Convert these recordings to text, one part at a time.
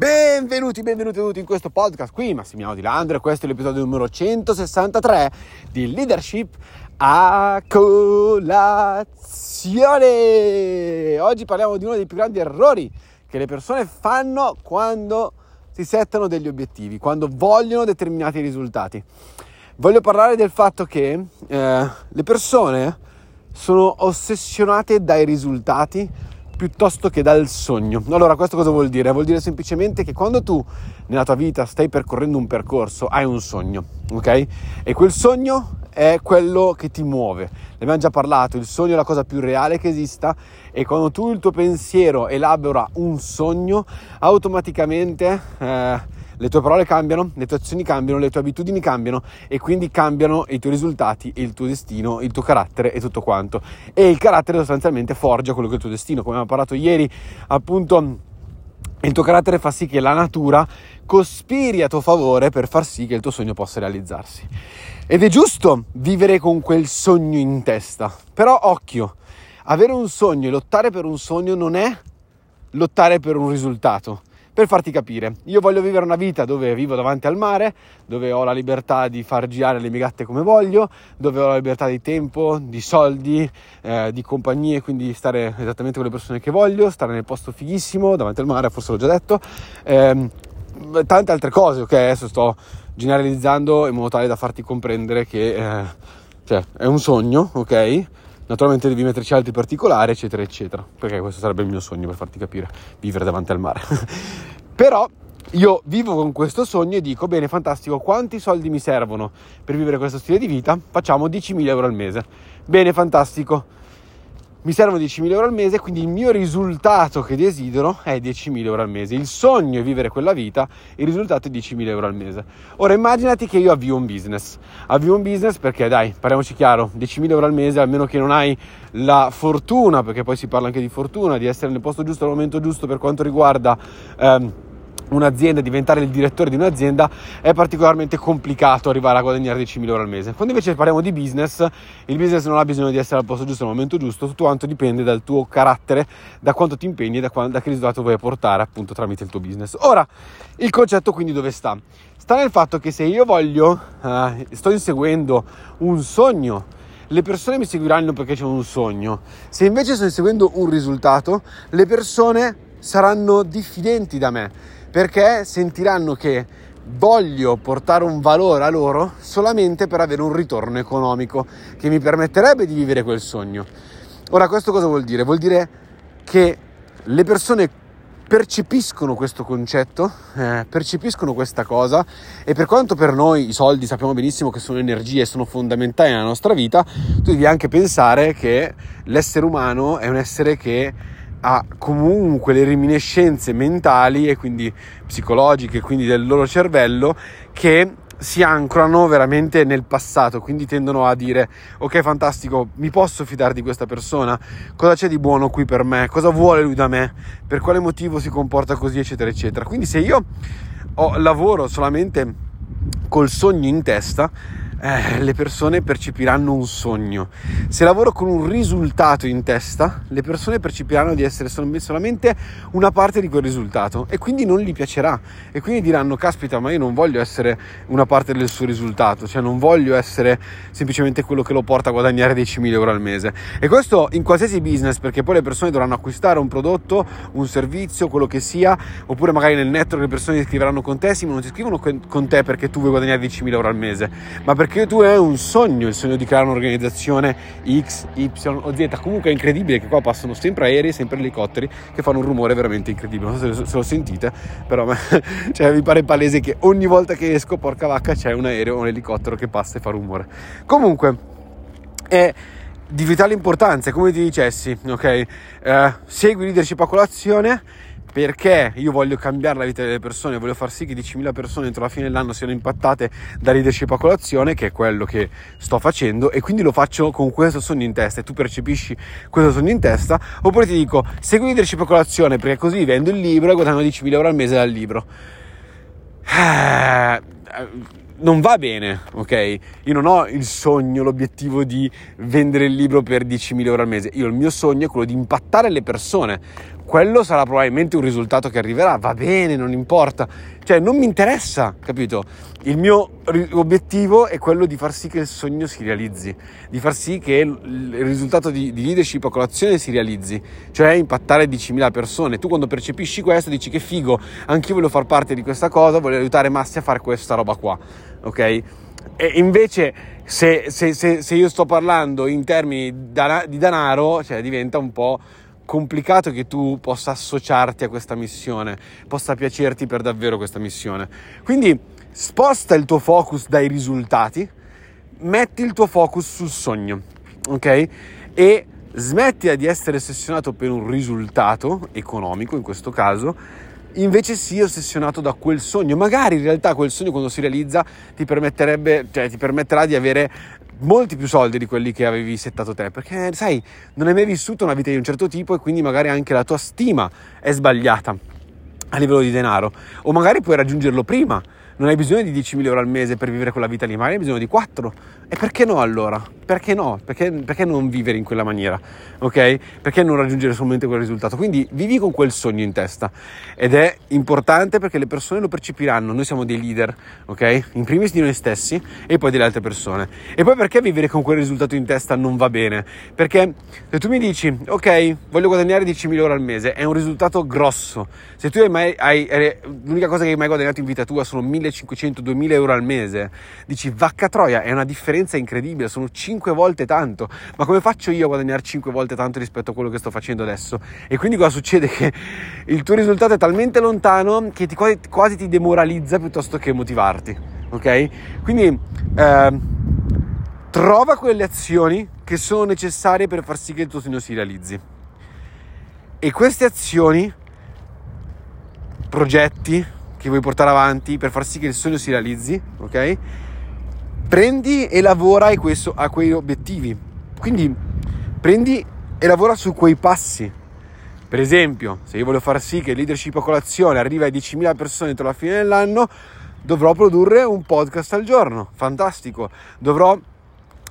Benvenuti, benvenuti tutti in questo podcast qui, Massimiliano Di Landro e questo è l'episodio numero 163 di Leadership a colazione. Oggi parliamo di uno dei più grandi errori che le persone fanno quando si settano degli obiettivi, quando vogliono determinati risultati. Voglio parlare del fatto che eh, le persone sono ossessionate dai risultati piuttosto che dal sogno. Allora, questo cosa vuol dire? Vuol dire semplicemente che quando tu nella tua vita stai percorrendo un percorso, hai un sogno, ok? E quel sogno è quello che ti muove. Ne abbiamo già parlato, il sogno è la cosa più reale che esista e quando tu il tuo pensiero elabora un sogno, automaticamente eh, le tue parole cambiano, le tue azioni cambiano, le tue abitudini cambiano e quindi cambiano i tuoi risultati, il tuo destino, il tuo carattere e tutto quanto. E il carattere sostanzialmente forgia quello che è il tuo destino, come abbiamo parlato ieri, appunto il tuo carattere fa sì che la natura cospiri a tuo favore per far sì che il tuo sogno possa realizzarsi. Ed è giusto vivere con quel sogno in testa, però occhio, avere un sogno e lottare per un sogno non è lottare per un risultato. Per farti capire, io voglio vivere una vita dove vivo davanti al mare, dove ho la libertà di far girare le mie gatte come voglio, dove ho la libertà di tempo, di soldi, eh, di compagnie, quindi stare esattamente con le persone che voglio, stare nel posto fighissimo, davanti al mare, forse l'ho già detto, eh, tante altre cose, ok? Adesso sto generalizzando in modo tale da farti comprendere che eh, cioè, è un sogno, ok? Naturalmente devi metterci altri particolari, eccetera, eccetera. Perché questo sarebbe il mio sogno per farti capire, vivere davanti al mare. Però io vivo con questo sogno e dico, bene, fantastico, quanti soldi mi servono per vivere questo stile di vita? Facciamo 10.000 euro al mese. Bene, fantastico mi servono 10.000 euro al mese, quindi il mio risultato che desidero è 10.000 euro al mese. Il sogno è vivere quella vita, il risultato è 10.000 euro al mese. Ora immaginati che io avvio un business. Avvio un business perché, dai, parliamoci chiaro, 10.000 euro al mese, almeno che non hai la fortuna, perché poi si parla anche di fortuna, di essere nel posto giusto al momento giusto per quanto riguarda... Ehm, un'azienda, diventare il direttore di un'azienda, è particolarmente complicato arrivare a guadagnare 10.000 euro al mese. Quando invece parliamo di business, il business non ha bisogno di essere al posto giusto al momento giusto, tutto quanto dipende dal tuo carattere, da quanto ti impegni e da, da che risultato vuoi portare appunto tramite il tuo business. Ora, il concetto quindi dove sta? Sta nel fatto che se io voglio, uh, sto inseguendo un sogno, le persone mi seguiranno perché c'è un sogno. Se invece sto inseguendo un risultato, le persone saranno diffidenti da me perché sentiranno che voglio portare un valore a loro solamente per avere un ritorno economico che mi permetterebbe di vivere quel sogno. Ora, questo cosa vuol dire? Vuol dire che le persone percepiscono questo concetto, eh, percepiscono questa cosa e per quanto per noi i soldi sappiamo benissimo che sono energie sono fondamentali nella nostra vita, tu devi anche pensare che l'essere umano è un essere che ha comunque le reminiscenze mentali e quindi psicologiche, quindi del loro cervello, che si ancorano veramente nel passato, quindi tendono a dire ok fantastico, mi posso fidare di questa persona, cosa c'è di buono qui per me, cosa vuole lui da me, per quale motivo si comporta così? eccetera eccetera. Quindi se io ho, lavoro solamente col sogno in testa, eh, le persone percepiranno un sogno. Se lavoro con un risultato in testa, le persone percepiranno di essere solamente una parte di quel risultato e quindi non gli piacerà e quindi diranno caspita ma io non voglio essere una parte del suo risultato, cioè non voglio essere semplicemente quello che lo porta a guadagnare 10.000 euro al mese. E questo in qualsiasi business perché poi le persone dovranno acquistare un prodotto, un servizio, quello che sia, oppure magari nel network le persone si iscriveranno con te, sì ma non si iscrivono con te perché tu vuoi guadagnare 10.000 euro al mese, ma perché perché tu hai un sogno, il sogno di creare un'organizzazione X, Y o Z. Comunque è incredibile che qua passano sempre aerei, sempre elicotteri che fanno un rumore veramente incredibile. Non so se, lo sentite, però cioè, mi pare palese che ogni volta che esco, porca vacca, c'è un aereo o un elicottero che passa e fa rumore. Comunque, è di vitale importanza, come ti dicessi, ok? Eh, segui leadership a colazione perché io voglio cambiare la vita delle persone, voglio far sì che 10.000 persone entro la fine dell'anno siano impattate da leadership a colazione, che è quello che sto facendo, e quindi lo faccio con questo sogno in testa e tu percepisci questo sogno in testa, oppure ti dico segui leadership a colazione perché così vendo il libro e guadagno 10.000 euro al mese dal libro. Eh, non va bene, ok? Io non ho il sogno, l'obiettivo di vendere il libro per 10.000 euro al mese. Io il mio sogno è quello di impattare le persone quello sarà probabilmente un risultato che arriverà, va bene, non importa, cioè non mi interessa, capito? Il mio obiettivo è quello di far sì che il sogno si realizzi, di far sì che il risultato di, di leadership a colazione si realizzi, cioè impattare 10.000 persone. Tu quando percepisci questo dici che figo, anch'io voglio far parte di questa cosa, voglio aiutare massi a fare questa roba qua, ok? E invece se, se, se, se io sto parlando in termini di denaro, cioè diventa un po' complicato che tu possa associarti a questa missione, possa piacerti per davvero questa missione. Quindi sposta il tuo focus dai risultati, metti il tuo focus sul sogno, ok? E smettila di essere ossessionato per un risultato economico in questo caso, invece sii ossessionato da quel sogno. Magari in realtà quel sogno quando si realizza ti cioè ti permetterà di avere molti più soldi di quelli che avevi settato te, perché sai, non hai mai vissuto una vita di un certo tipo e quindi magari anche la tua stima è sbagliata a livello di denaro, o magari puoi raggiungerlo prima non hai bisogno di 10.000 euro al mese per vivere quella vita lì, ma hai bisogno di 4. E perché no allora? Perché no? Perché, perché, non vivere in quella maniera? Ok? Perché non raggiungere solamente quel risultato? Quindi vivi con quel sogno in testa. Ed è importante perché le persone lo percepiranno. Noi siamo dei leader, ok? In primis di noi stessi e poi delle altre persone. E poi perché vivere con quel risultato in testa non va bene? Perché se tu mi dici, ok, voglio guadagnare 10.000 euro al mese, è un risultato grosso. Se tu hai mai, hai, l'unica cosa che hai mai guadagnato in vita tua sono 1.000 1500-2000 euro al mese, dici vacca troia, è una differenza incredibile, sono 5 volte tanto, ma come faccio io a guadagnare 5 volte tanto rispetto a quello che sto facendo adesso? E quindi cosa succede? Che il tuo risultato è talmente lontano che ti, quasi, quasi, ti demoralizza piuttosto che motivarti, ok? Quindi eh, trova quelle azioni che sono necessarie per far sì che il tuo sogno si realizzi. E queste azioni, progetti, che vuoi portare avanti per far sì che il sogno si realizzi, ok? Prendi e lavora a, questo, a quei obiettivi. Quindi prendi e lavora su quei passi. Per esempio, se io voglio far sì che il leadership a colazione arrivi a 10.000 persone entro la fine dell'anno, dovrò produrre un podcast al giorno. Fantastico. Dovrò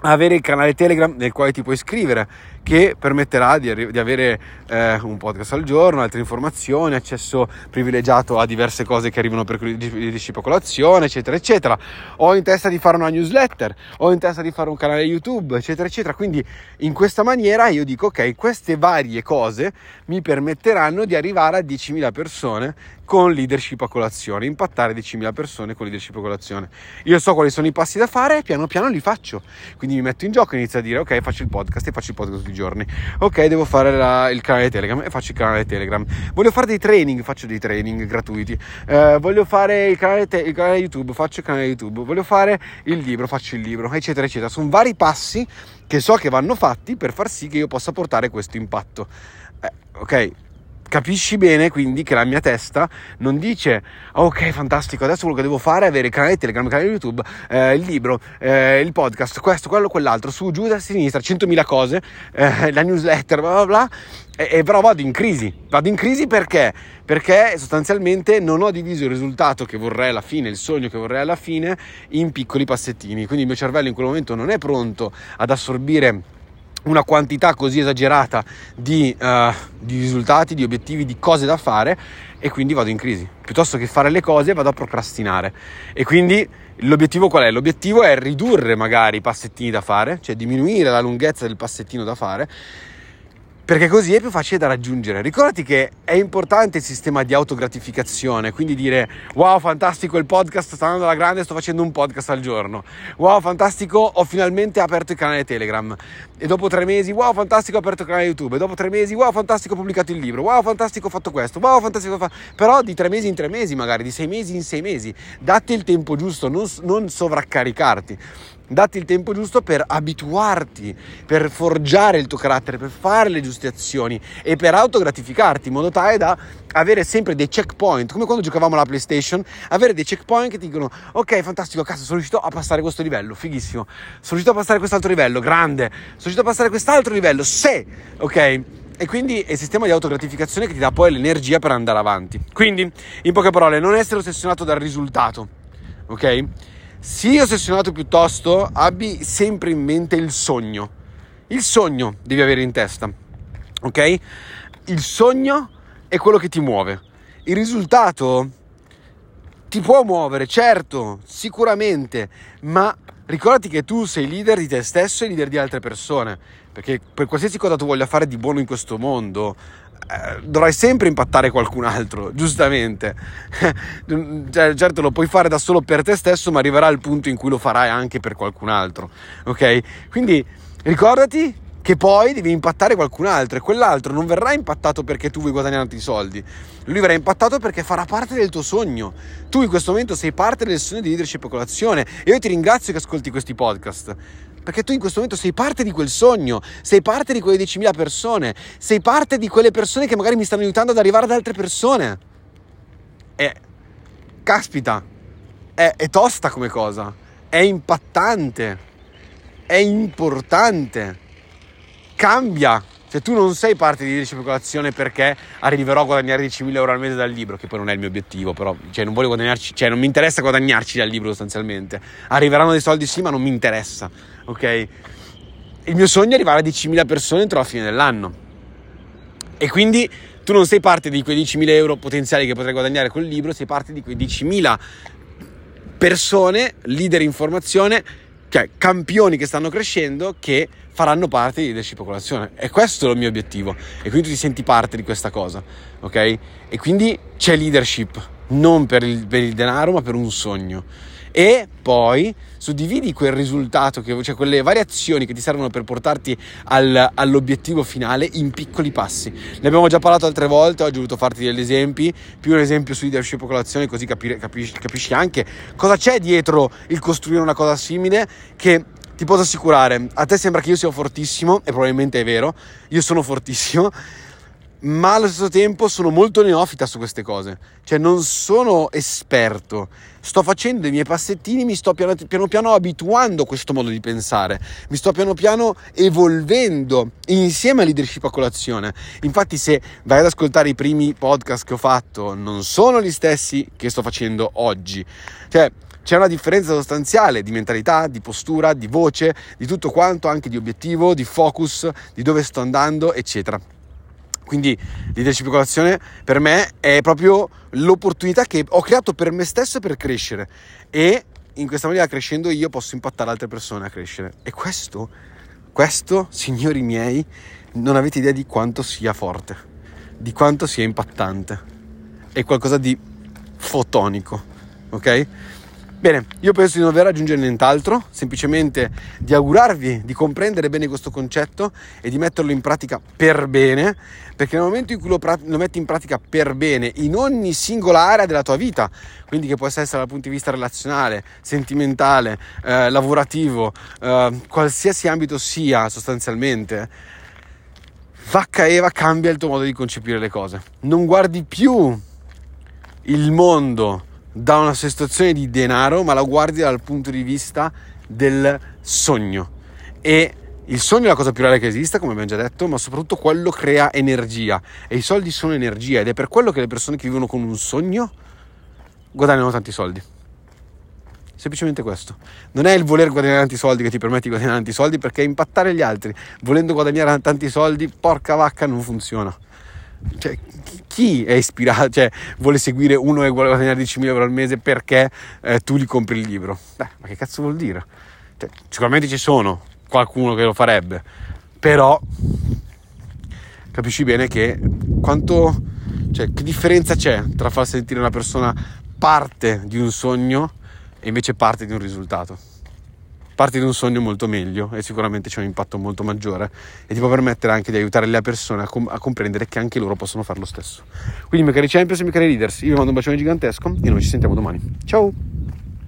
avere il canale Telegram nel quale ti puoi iscrivere che permetterà di, di avere eh, un podcast al giorno, altre informazioni, accesso privilegiato a diverse cose che arrivano per leadership a colazione, eccetera, eccetera. Ho in testa di fare una newsletter, ho in testa di fare un canale YouTube, eccetera, eccetera. Quindi in questa maniera io dico ok, queste varie cose mi permetteranno di arrivare a 10.000 persone con leadership a colazione, impattare 10.000 persone con leadership a colazione. Io so quali sono i passi da fare e piano piano li faccio. Quindi mi metto in gioco e inizio a dire ok, faccio il podcast e faccio il podcast tutti giorni. Ok, devo fare la, il canale Telegram e faccio il canale Telegram. Voglio fare dei training, faccio dei training gratuiti. Eh, voglio fare il canale, te- il canale YouTube, faccio il canale YouTube. Voglio fare il libro, faccio il libro, eccetera, eccetera. Sono vari passi che so che vanno fatti per far sì che io possa portare questo impatto. Eh, ok, Capisci bene quindi che la mia testa non dice ok fantastico adesso quello che devo fare è avere il canale Telegram, il canale YouTube, eh, il libro, eh, il podcast, questo, quello, quell'altro, su, giù, da sinistra, 100.000 cose, eh, la newsletter, bla bla bla, e, e, però vado in crisi, vado in crisi perché? Perché sostanzialmente non ho diviso il risultato che vorrei alla fine, il sogno che vorrei alla fine, in piccoli passettini, quindi il mio cervello in quel momento non è pronto ad assorbire una quantità così esagerata di, uh, di, risultati, di obiettivi, di cose da fare e quindi vado in crisi. Piuttosto che fare le cose vado a procrastinare. E quindi l'obiettivo qual è? L'obiettivo è ridurre magari i passettini da fare, cioè diminuire la lunghezza del passettino da fare perché così è più facile da raggiungere. Ricordati che è importante il sistema di autogratificazione, quindi dire wow fantastico il podcast sta andando alla grande, sto facendo un podcast al giorno, wow fantastico ho finalmente aperto il canale Telegram. E dopo tre mesi wow fantastico ho aperto il canale YouTube. E dopo tre mesi wow fantastico ho pubblicato il libro, wow fantastico ho fatto questo, wow fantastico ho fatto... però di tre mesi in tre mesi magari, di sei mesi in sei mesi, datti il tempo giusto, non, non sovraccaricarti datti il tempo giusto per abituarti, per forgiare il tuo carattere, per fare le giuste azioni e per autogratificarti in modo tale da avere sempre dei checkpoint, come quando giocavamo alla PlayStation, avere dei checkpoint che ti dicono ok, fantastico, cazzo, sono riuscito a passare questo livello, fighissimo, sono riuscito a passare quest'altro livello, grande, sono riuscito a passare quest'altro livello, se, ok? E quindi è il sistema di autogratificazione che ti dà poi l'energia per andare avanti. Quindi, in poche parole, non essere ossessionato dal risultato, ok? Sii ossessionato piuttosto, abbi sempre in mente il sogno. Il sogno devi avere in testa, ok? Il sogno è quello che ti muove. Il risultato ti può muovere, certo, sicuramente, ma ricordati che tu sei leader di te stesso e leader di altre persone, perché per qualsiasi cosa tu voglia fare di buono in questo mondo, dovrai sempre impattare qualcun altro, giustamente. cioè, certo lo puoi fare da solo per te stesso, ma arriverà il punto in cui lo farai anche per qualcun altro, ok? Quindi ricordati che poi devi impattare qualcun altro e quell'altro non verrà impattato perché tu vuoi guadagnarti soldi, lui verrà impattato perché farà parte del tuo sogno. Tu in questo momento sei parte del sogno di leadership e colazione e io ti ringrazio che ascolti questi podcast. Perché tu in questo momento sei parte di quel sogno, sei parte di quelle 10.000 persone, sei parte di quelle persone che magari mi stanno aiutando ad arrivare ad altre persone. E, caspita, è, è tosta come cosa, è impattante, è importante cambia. Cioè tu non sei parte di leadership e perché arriverò a guadagnare 10.000 euro al mese dal libro, che poi non è il mio obiettivo, però cioè, non voglio guadagnarci, cioè non mi interessa guadagnarci dal libro sostanzialmente. Arriveranno dei soldi sì, ma non mi interessa, ok? Il mio sogno è arrivare a 10.000 persone entro la fine dell'anno. E quindi tu non sei parte di quei 10.000 euro potenziali che potrei guadagnare col libro, sei parte di quei 10.000 persone, leader in formazione, cioè campioni che stanno crescendo che faranno parte di leadership colazione. E questo è il mio obiettivo. E quindi tu ti senti parte di questa cosa, ok? E quindi c'è leadership, non per il, per il denaro, ma per un sogno e poi suddividi quel risultato, che, cioè quelle variazioni che ti servono per portarti al, all'obiettivo finale in piccoli passi. Ne abbiamo già parlato altre volte, oggi ho voluto farti degli esempi, più un esempio su leadership colazione, così capire, capisci, capisci anche cosa c'è dietro il costruire una cosa simile che ti posso assicurare, a te sembra che io sia fortissimo, e probabilmente è vero, io sono fortissimo, ma allo stesso tempo sono molto neofita su queste cose, cioè non sono esperto, sto facendo i miei passettini, mi sto piano piano, piano abituando a questo modo di pensare, mi sto piano piano evolvendo insieme a leadership a colazione. Infatti se vai ad ascoltare i primi podcast che ho fatto, non sono gli stessi che sto facendo oggi, cioè c'è una differenza sostanziale di mentalità, di postura, di voce, di tutto quanto, anche di obiettivo, di focus, di dove sto andando, eccetera. Quindi leadership e colazione per me è proprio l'opportunità che ho creato per me stesso per crescere. E in questa maniera crescendo io posso impattare altre persone a crescere. E questo, questo signori miei non avete idea di quanto sia forte, di quanto sia impattante, è qualcosa di fotonico, ok? Bene, io penso di non dover aggiungere nient'altro, semplicemente di augurarvi di comprendere bene questo concetto e di metterlo in pratica per bene, perché nel momento in cui lo, lo, metti in pratica per bene in ogni singola area della tua vita, quindi che può essere dal punto di vista relazionale, sentimentale, eh, lavorativo, eh, qualsiasi ambito sia sostanzialmente, vacca Eva cambia il tuo modo di concepire le cose. Non guardi più il mondo da una situazione di denaro, ma la guardi dal punto di vista del sogno. E il sogno è la cosa più reale che esista, come abbiamo già detto, ma soprattutto quello crea energia. E i soldi sono energia ed è per quello che le persone che vivono con un sogno guadagnano tanti soldi. Semplicemente questo. Non è il voler guadagnare tanti soldi che ti permette di guadagnare tanti soldi, perché impattare gli altri volendo guadagnare tanti soldi, porca vacca, non funziona. Cioè, chi è ispirato, cioè vuole seguire uno che vuole guadagnare 10.000 euro al mese perché eh, tu gli compri il libro? Beh, ma che cazzo vuol dire? Cioè, sicuramente ci sono qualcuno che lo farebbe, però capisci bene che quanto, cioè, che differenza c'è tra far sentire una persona parte di un sogno e invece parte di un risultato parti di un sogno molto meglio e sicuramente c'è un impatto molto maggiore e ti può permettere anche di aiutare le persone a, com- a comprendere che anche loro possono fare lo stesso. Quindi miei cari champions e miei cari leaders, io vi mando un bacione gigantesco e noi ci sentiamo domani. Ciao!